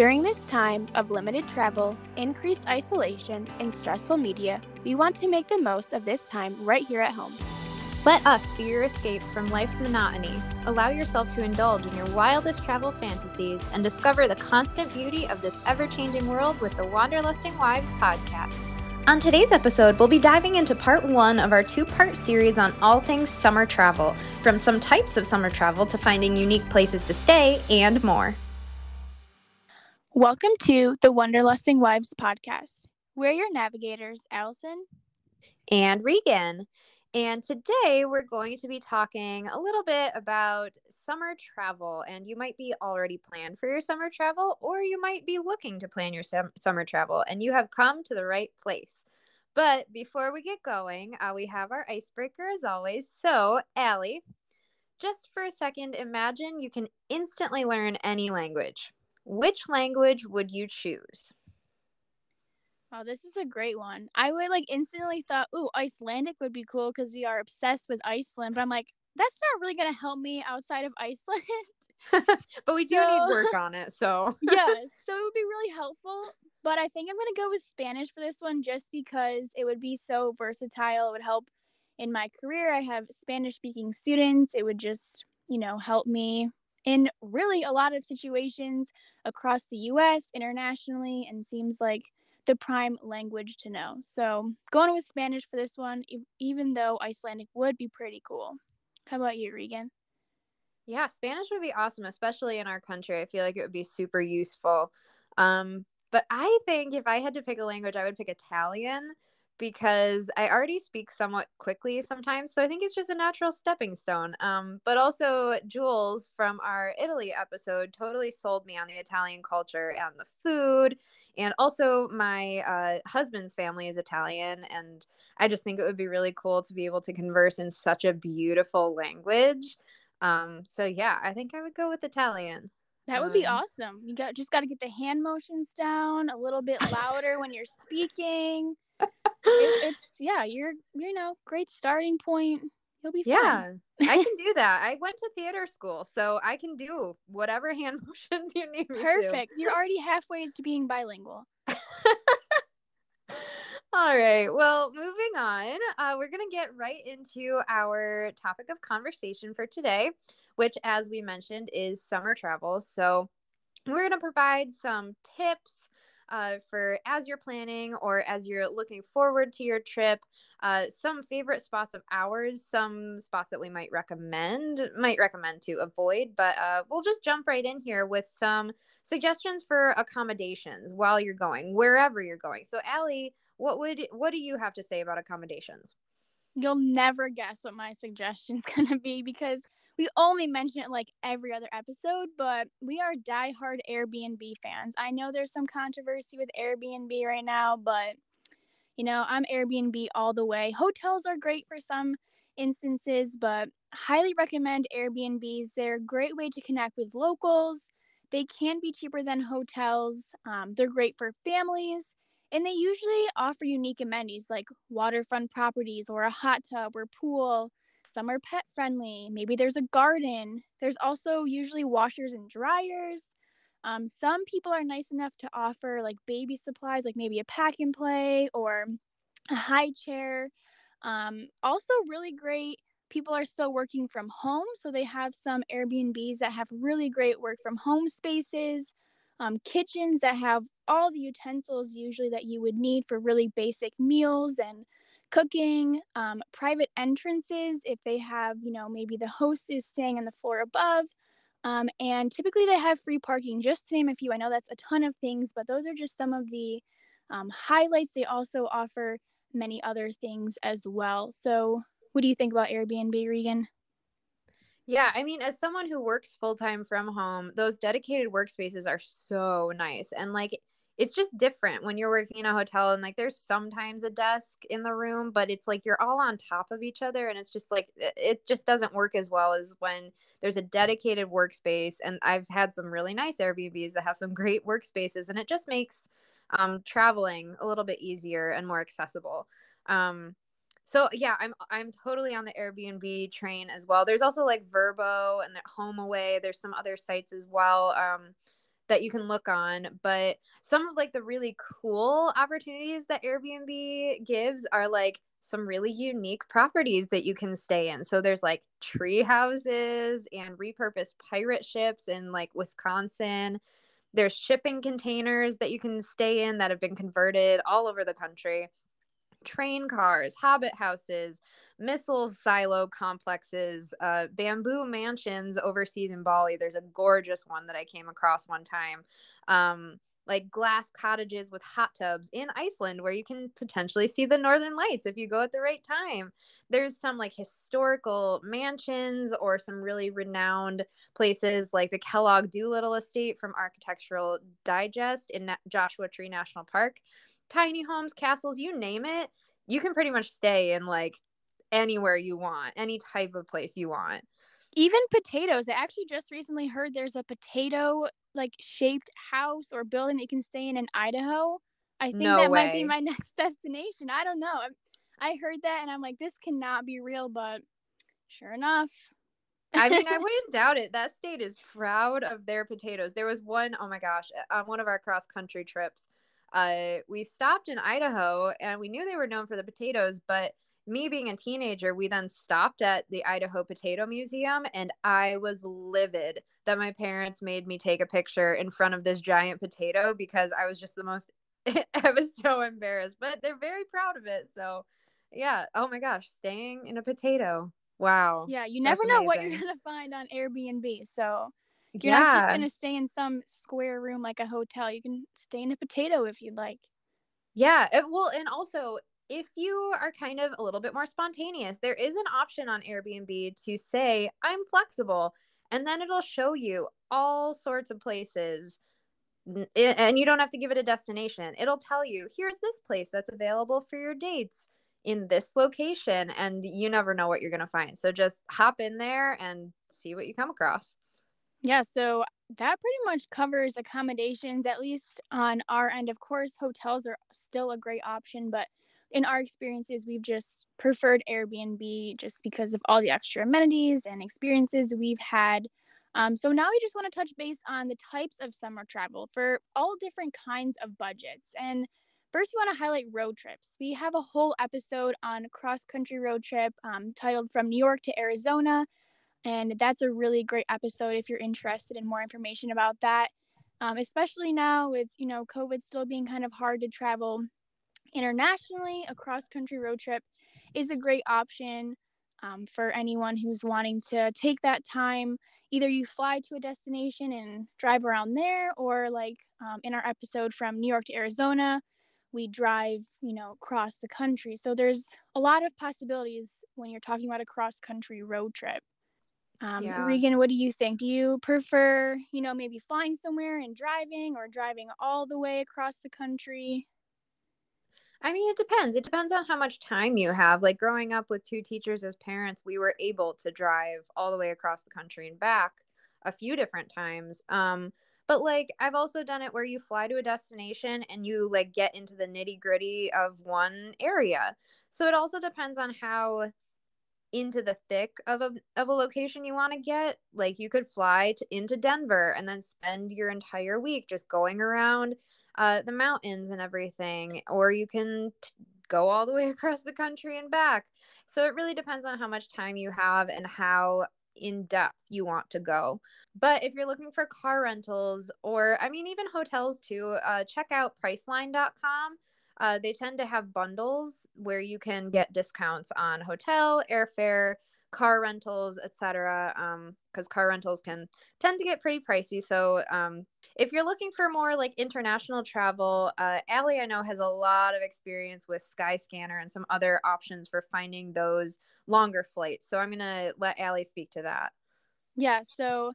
During this time of limited travel, increased isolation, and stressful media, we want to make the most of this time right here at home. Let us be your escape from life's monotony. Allow yourself to indulge in your wildest travel fantasies and discover the constant beauty of this ever changing world with the Wanderlusting Wives podcast. On today's episode, we'll be diving into part one of our two part series on all things summer travel, from some types of summer travel to finding unique places to stay and more. Welcome to the Wanderlusting Wives podcast. We're your navigators, Allison and Regan. And today we're going to be talking a little bit about summer travel. And you might be already planned for your summer travel, or you might be looking to plan your summer travel, and you have come to the right place. But before we get going, uh, we have our icebreaker as always. So, Allie, just for a second, imagine you can instantly learn any language. Which language would you choose? Oh, this is a great one. I would like instantly thought, "Ooh, Icelandic would be cool because we are obsessed with Iceland." But I'm like, that's not really gonna help me outside of Iceland. but we do so, need work on it, so yeah. So it would be really helpful. But I think I'm gonna go with Spanish for this one, just because it would be so versatile. It would help in my career. I have Spanish-speaking students. It would just, you know, help me in really a lot of situations across the U.S. internationally, and seems like the prime language to know. So going with Spanish for this one, even though Icelandic would be pretty cool. How about you, Regan? Yeah, Spanish would be awesome, especially in our country. I feel like it would be super useful. Um, but I think if I had to pick a language, I would pick Italian because I already speak somewhat quickly sometimes. So I think it's just a natural stepping stone. Um, but also, Jules from our Italy episode totally sold me on the Italian culture and the food. And also, my uh, husband's family is Italian. And I just think it would be really cool to be able to converse in such a beautiful language. Um, so, yeah, I think I would go with Italian. That would be um, awesome. You got just got to get the hand motions down a little bit louder when you're speaking it, it's yeah, you're you know great starting point. You'll be fine. yeah. I can do that. I went to theater school, so I can do whatever hand motions you need. Perfect. You're already halfway to being bilingual. All right. Well, moving on, uh, we're going to get right into our topic of conversation for today, which, as we mentioned, is summer travel. So, we're going to provide some tips, uh, for as you're planning or as you're looking forward to your trip. Uh, some favorite spots of ours, some spots that we might recommend, might recommend to avoid, but uh, we'll just jump right in here with some suggestions for accommodations while you're going, wherever you're going. So, Allie, what would what do you have to say about accommodations? You'll never guess what my suggestion is going to be because we only mention it like every other episode, but we are diehard Airbnb fans. I know there's some controversy with Airbnb right now, but you know, I'm Airbnb all the way. Hotels are great for some instances, but highly recommend Airbnbs. They're a great way to connect with locals. They can be cheaper than hotels. Um, they're great for families, and they usually offer unique amenities like waterfront properties or a hot tub or pool some are pet friendly. Maybe there's a garden. There's also usually washers and dryers. Um, some people are nice enough to offer like baby supplies, like maybe a pack and play or a high chair. Um, also, really great. People are still working from home, so they have some Airbnbs that have really great work from home spaces, um, kitchens that have all the utensils usually that you would need for really basic meals and cooking, um, private entrances if they have, you know, maybe the host is staying on the floor above. Um, and typically they have free parking, just to name a few. I know that's a ton of things, but those are just some of the um, highlights. They also offer many other things as well. So, what do you think about Airbnb, Regan? Yeah, I mean, as someone who works full time from home, those dedicated workspaces are so nice. And like, it's just different when you're working in a hotel and like there's sometimes a desk in the room but it's like you're all on top of each other and it's just like it just doesn't work as well as when there's a dedicated workspace and i've had some really nice airbnbs that have some great workspaces and it just makes um, traveling a little bit easier and more accessible. Um, so yeah i'm i'm totally on the airbnb train as well. There's also like Vrbo and HomeAway. There's some other sites as well. Um, that you can look on. But some of like the really cool opportunities that Airbnb gives are like some really unique properties that you can stay in. So there's like tree houses and repurposed pirate ships in like Wisconsin. There's shipping containers that you can stay in that have been converted all over the country. Train cars, hobbit houses, missile silo complexes, uh, bamboo mansions overseas in Bali. There's a gorgeous one that I came across one time. Um, like glass cottages with hot tubs in Iceland where you can potentially see the northern lights if you go at the right time. There's some like historical mansions or some really renowned places like the Kellogg Doolittle Estate from Architectural Digest in Na- Joshua Tree National Park. Tiny homes, castles, you name it, you can pretty much stay in like anywhere you want, any type of place you want. Even potatoes. I actually just recently heard there's a potato like shaped house or building that you can stay in in Idaho. I think No that might be my next destination. I don't know. I, I heard that and I'm like, this cannot be real, but sure enough. I mean, I wouldn't doubt it. That state is proud of their potatoes. There was one, oh my gosh, uh, on one of our cross country trips, uh, we stopped in Idaho and we knew they were known for the potatoes, but me being a teenager, we then stopped at the Idaho Potato Museum and I was livid that my parents made me take a picture in front of this giant potato because I was just the most, I was so embarrassed, but they're very proud of it. So, yeah. Oh my gosh, staying in a potato. Wow. yeah, you never know what you're going to find on Airbnb. So you're not just going to stay in some square room like a hotel. You can stay in a potato if you'd like. Yeah. it- well, and also, if you are kind of a little bit more spontaneous, there is an option on Airbnb to say, I'm flexible. And then it'll show you all sorts of places. And you don't have to give it a destination. It'll tell you, here's this place that's available for your dates in this location. And you never know what you're going to find. So just hop in there and see what you come across. Yeah, so that pretty much covers accommodations, at least on our end. Of course, hotels are still a great option, but in our experiences, we've just preferred Airbnb just because of all the extra amenities and experiences we've had. Um, so now we just want to touch base on the types of summer travel for all different kinds of budgets. And first, we want to highlight road trips. We have a whole episode on cross country road trip um, titled From New York to Arizona and that's a really great episode if you're interested in more information about that um, especially now with you know covid still being kind of hard to travel internationally a cross country road trip is a great option um, for anyone who's wanting to take that time. Either you fly to a destination and drive around there or like um, in our episode from new york to arizona we drive you know across the country. So there's a lot of possibilities when you're talking about a cross country road trip um, Yeah. Regan, what do you think? Do you prefer, you know, maybe flying somewhere and driving or driving all the way across the country? I mean, it depends. It depends on how much time you have. Like growing up with two teachers as parents, we were able to drive all the way across the country and back a few different times. Um, but like I've also done it where you fly to a destination and you like get into the nitty gritty of one area. So it also depends on how into the thick of a of a location you want to get. Like you could fly to, into Denver and then spend your entire week just going around uh, the mountains and everything, or you can t- go all the way across the country and back. So it really depends on how much time you have and how in depth you want to go. But if you're looking for car rentals or, I mean, even hotels too, uh, check out Priceline.com. Uh, they tend to have bundles where you can get discounts on hotel, airfare, car rentals, etc. Um, because car rentals can tend to get pretty pricey. So, um, if you're looking for more like international travel, uh, Allie, I know has a lot of experience with Skyscanner and some other options for finding those longer flights. So I'm gonna let Allie speak to that. Yeah, so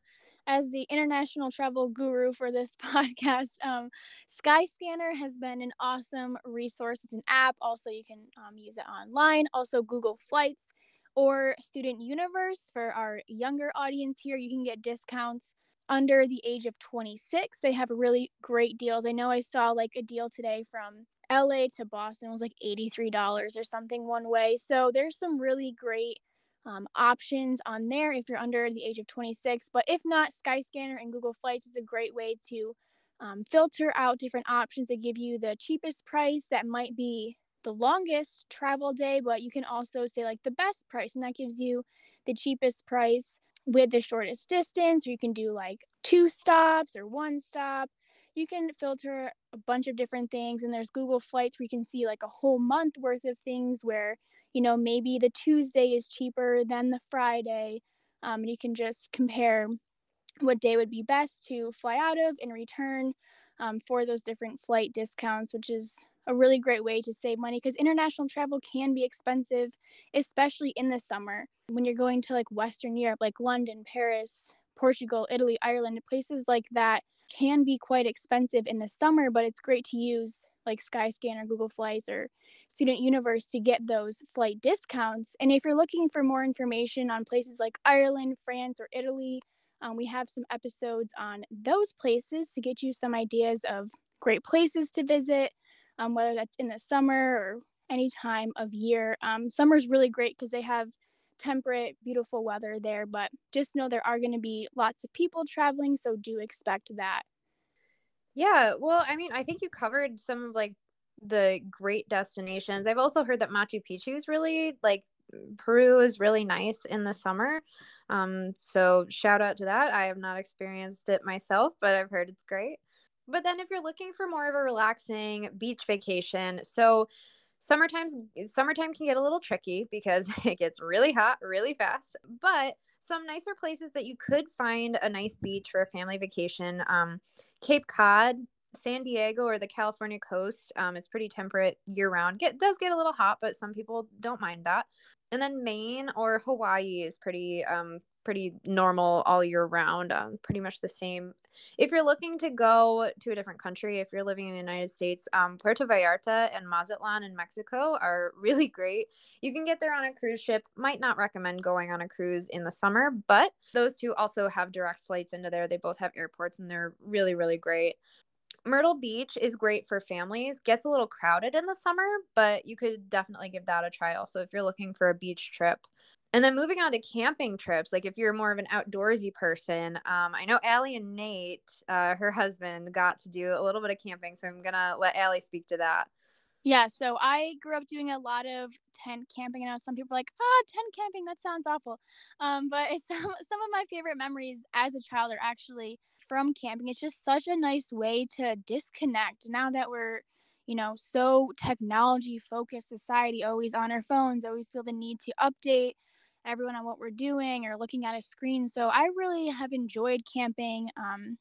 as the international travel guru for this podcast, um, Skyscanner has been an awesome resource. It's an app. Also, you can um, use it online. Also, Google Flights or Student Universe for our younger audience here. You can get discounts under the age of 26. They have really great deals. I know I saw like a deal today from LA to Boston it was like $83 or something one way. So there's some really great um, options on there if you're under the age of 26. But if not, Skyscanner and Google Flights is a great way to um, filter out different options that give you the cheapest price that might be the longest travel day, but you can also say like the best price, and that gives you the cheapest price with the shortest distance, or you can do like two stops or one stop. You can filter a bunch of different things, and there's Google Flights where you can see like a whole month worth of things where you know maybe the Tuesday is cheaper than the Friday, um, and you can just compare what day would be best to fly out of and return um, for those different flight discounts, which is a really great way to save money because international travel can be expensive, especially in the summer when you're going to like Western Europe, like London, Paris, Portugal, Italy, Ireland, places like that can be quite expensive in the summer, but it's great to use like Skyscanner, Google Flights, or Student Universe to get those flight discounts. And if you're looking for more information on places like Ireland, France, or Italy, um, we have some episodes on those places to get you some ideas of great places to visit, um, whether that's in the summer or any time of year. Um, summer's really great because they have temperate, beautiful weather there, but just know there are going to be lots of people traveling, so do expect that. Yeah, well, I mean, I think you covered some of like the great destinations. I've also heard that Machu Picchu is really like Peru is really nice in the summer. Um, so shout out to that. I have not experienced it myself, but I've heard it's great. But then if you're looking for more of a relaxing beach vacation, so summertime summertime can get a little tricky because it gets really hot really fast but some nicer places that you could find a nice beach for a family vacation um, cape cod san diego or the california coast um, it's pretty temperate year round get does get a little hot but some people don't mind that. And then maine or hawaii is pretty um, pretty normal all year round, um, pretty much the same. If you're looking to go to a different country, if you're living in the United States, um, Puerto Vallarta and Mazatlan in Mexico are really great. You can get there on a cruise ship. Might not recommend going on a cruise in the summer, but those two also have direct flights into there. They both have airports and they're really, really great. Myrtle Beach is great for families. Gets a little crowded in the summer, but you could definitely give that a try also if you're looking for a beach trip. And then moving on to camping trips, like if you're more of an outdoorsy person, um, I know Allie and Nate, uh, her husband, got to do a little bit of camping. So I'm going to let Allie speak to that. Yeah, so I grew up doing a lot of tent camping. and I know some people are like, ah, tent camping, that sounds awful. Um, but some, some of my favorite memories as a child are actually from camping. It's just such a nice way to disconnect now that we're you know, so technology focused society, always on our phones, always feel the need to update everyone on what we're doing or looking at a screen. So I really have enjoyed camping um,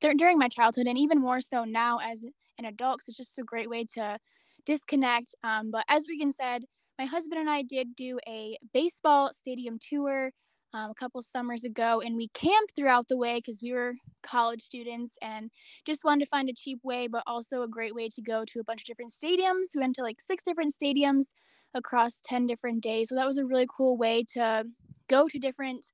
th- during my childhood and even more so now as an adult because it's just a great way to disconnect. Um, but as Regan said, my husband and I did do a baseball stadium tour um, a couple summers ago, and we camped throughout the way because we were college students and just wanted to find a cheap way, but also a great way to go to a bunch of different stadiums. We went to like six different stadiums across 10 different days. So that was a really cool way to go to different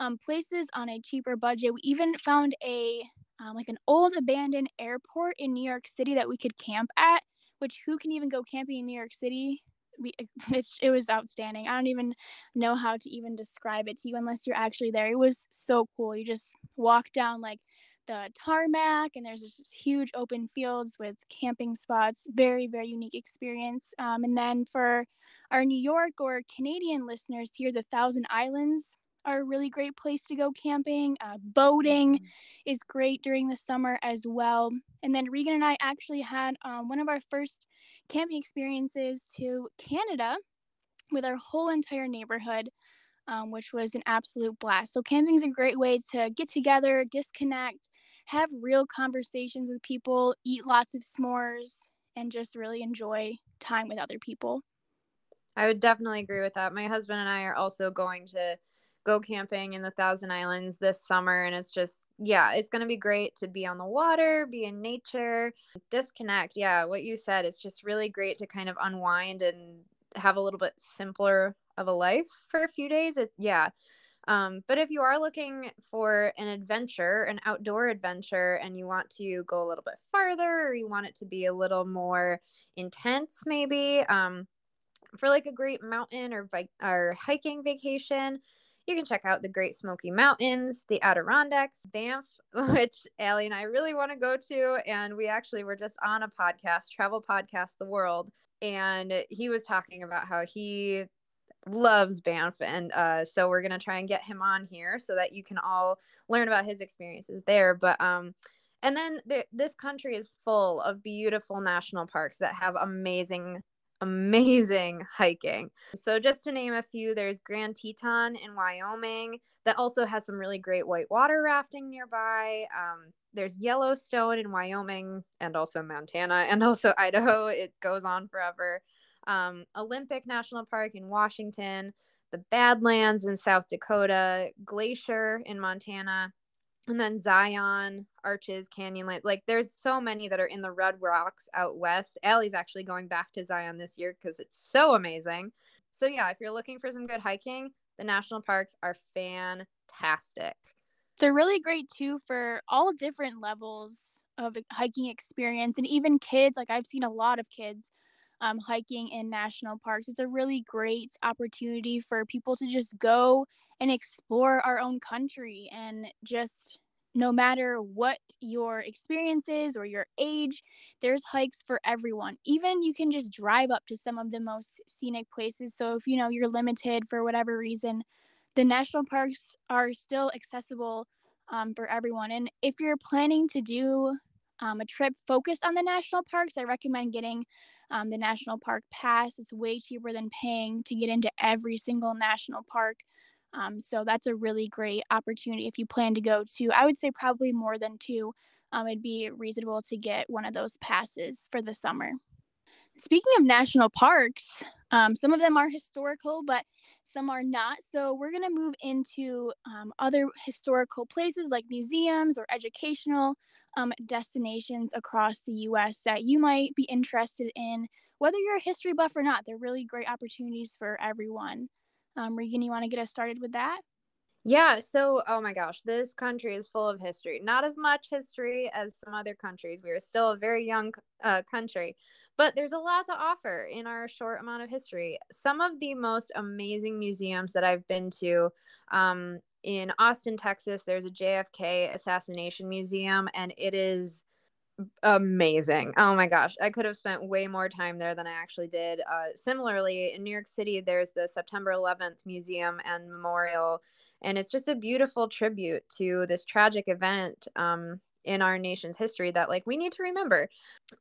um, places on a cheaper budget. We even found a um, like an old abandoned airport in New York City that we could camp at, which who can even go camping in New York City? We, it was outstanding. I don't even know how to even describe it to you unless you're actually there. It was so cool. You just walk down like the tarmac and there's just huge open fields with camping spots very very unique experience um, and then for our new york or canadian listeners here the thousand islands are a really great place to go camping uh, boating mm-hmm. is great during the summer as well and then regan and i actually had um, one of our first camping experiences to canada with our whole entire neighborhood um, which was an absolute blast. So, camping is a great way to get together, disconnect, have real conversations with people, eat lots of s'mores, and just really enjoy time with other people. I would definitely agree with that. My husband and I are also going to go camping in the Thousand Islands this summer. And it's just, yeah, it's going to be great to be on the water, be in nature, disconnect. Yeah, what you said, it's just really great to kind of unwind and have a little bit simpler of a life for a few days. It, yeah. Um, but if you are looking for an adventure, an outdoor adventure, and you want to go a little bit farther or you want it to be a little more intense, maybe, um, For like a great mountain or, vi- or hiking vacation, you can check out the Great Smoky Mountains, the Adirondacks, Banff, which Allie and I really want to go to. And we actually were just on a podcast, Travel Podcast The World, and he was talking about how he loves Banff. And uh, so we're going to try and get him on here so that you can all learn about his experiences there. But, um, and then the, this country is full of beautiful national parks that have amazing amazing hiking. So, just to name a few, there's Grand Teton in Wyoming that also has some really great whitewater rafting nearby. Um, there's Yellowstone in Wyoming and also Montana and also Idaho. It goes on forever. Um, Olympic National Park in Washington, the Badlands in South Dakota, Glacier in Montana, and then Zion, Arches, Canyonland. Like there's so many that are in the Red Rocks out west. Allie's actually going back to Zion this year because it's so amazing. So yeah, if you're looking for some good hiking, the national parks are fantastic. They're really great too for all different levels of hiking experience and even kids. Like I've seen a lot of kids um, hiking in national parks. It's a really great opportunity for people to just go and explore our own country and just no matter what your experience is or your age, there's hikes for everyone. Even you can just drive up to some of the most scenic places. So if you know you're limited for whatever reason, the national parks are still accessible um, for everyone. And if you're planning to do um, a trip focused on the national parks, I recommend getting um, the national park pass. It's way cheaper than paying to get into every single national park. Um, so that's a really great opportunity if you plan to go to, I would say probably more than two. Um, it'd be reasonable to get one of those passes for the summer. Speaking of national parks, um, some of them are historical, but some are not. So we're going to move into um, other historical places like museums or educational um, destinations across the US that you might be interested in, whether you're a history buff or not. They're really great opportunities for everyone. Um, Regan, you want to get us started with that? Yeah, so oh my gosh, this country is full of history. Not as much history as some other countries. We are still a very young uh, country, but there's a lot to offer in our short amount of history. Some of the most amazing museums that I've been to um, in Austin, Texas, there's a JFK assassination museum, and it is amazing. Oh my gosh, I could have spent way more time there than I actually did. Uh, similarly, in New York City, there's the September 11th Museum and Memorial, and it's just a beautiful tribute to this tragic event um, in our nation's history that like we need to remember.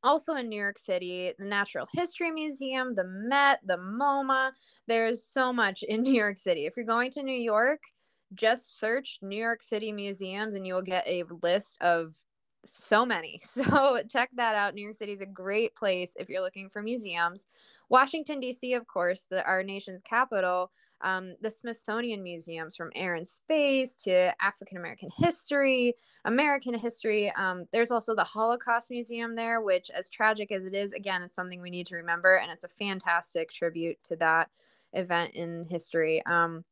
Also in New York City, the Natural History Museum, the Met, the MoMA. There's so much in New York City. If you're going to New York, just search New York City museums and you will get a list of so many. So check that out. New York City is a great place if you're looking for museums. Washington, D.C., of course, the, our nation's capital. Um, the Smithsonian museums from air and space to African American history, American history. Um, there's also the Holocaust Museum there, which, as tragic as it is, again, is something we need to remember. And it's a fantastic tribute to that event in history. Um,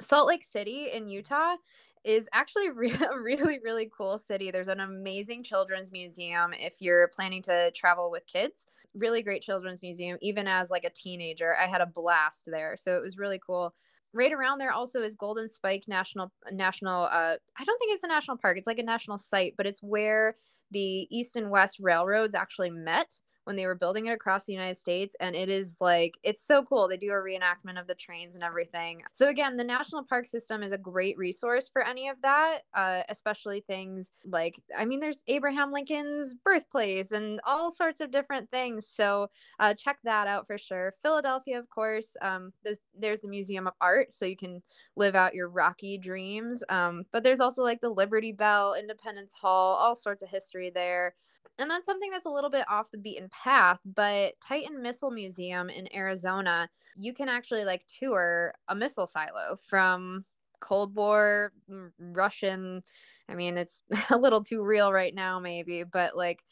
Salt Lake City in Utah is actually a really, really cool city. There's an amazing children's museum if you're planning to travel with kids. Really great children's museum, even as like a teenager. I had a blast there. So it was really cool. Right around there also is Golden Spike National National uh I don't think it's a national park. It's like a national site, but it's where the East and West railroads actually met when they were building it across the United States. And it is like, it's so cool. They do a reenactment of the trains and everything. So, again, the National Park System is a great resource for any of that, uh, especially things like, I mean, there's Abraham Lincoln's birthplace and all sorts of different things. So, uh, check that out for sure. Philadelphia, of course, um, there's, there's the Museum of Art, so you can live out your rocky dreams. Um, but there's also like the Liberty Bell, Independence Hall, all sorts of history there and that's something that's a little bit off the beaten path but titan missile museum in arizona you can actually like tour a missile silo from cold war mm, russian i mean it's a little too real right now maybe but like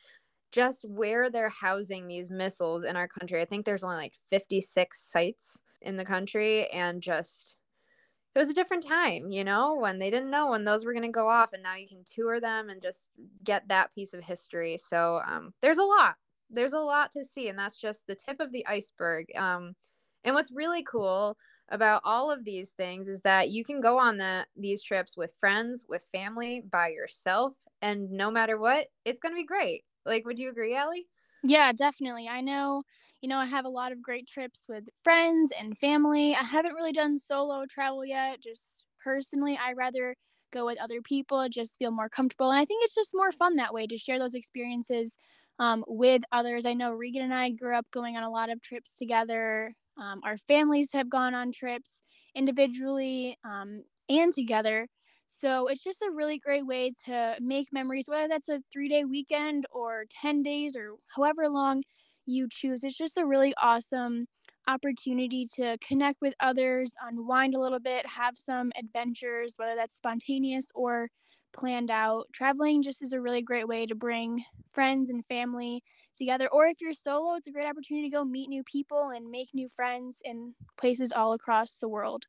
just where they're housing these missiles in our country. I think there's only like 56 sites in the country and just it was a different time, you know, when they didn't know when those were going to go off, and now you can tour them and just get that piece of history. So um, there's a lot. There's a lot to see, and that's just the tip of the iceberg. Um, And what's really cool about all of these things is that you can go on the these trips with friends, with family, by yourself, and no matter what, it's going to be great. Like, would you agree, Allie? Yeah, definitely. I know, you know, I have a lot of great trips with friends and family. I haven't really done solo travel yet, just personally. I rather go with other people, just feel more comfortable. And I think it's just more fun that way to share those experiences um, with others. I know Regan and I grew up going on a lot of trips together. Um, our families have gone on trips individually um, and together. So it's just a really great way to make memories, whether that's a three day weekend or 10 days or however long you choose. It's just a really awesome opportunity to connect with others, unwind a little bit, have some adventures, whether that's spontaneous or planned out. Traveling just is a really great way to bring friends and family together. Or if you're solo, it's a great opportunity to go meet new people and make new friends in places all across the world.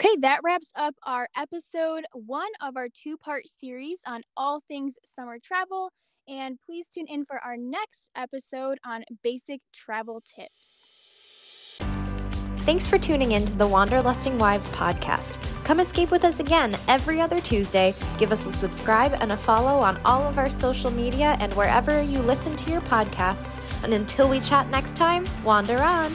Okay, that wraps up our episode one of our two part series on all things summer travel. And please tune in for our next episode on basic travel tips. Thanks for tuning in to the Wanderlusting Wives podcast. Come escape with us again every other Tuesday. Give us a subscribe and a follow on all of our social media and wherever you listen to your podcasts. And until we chat next time, wander on.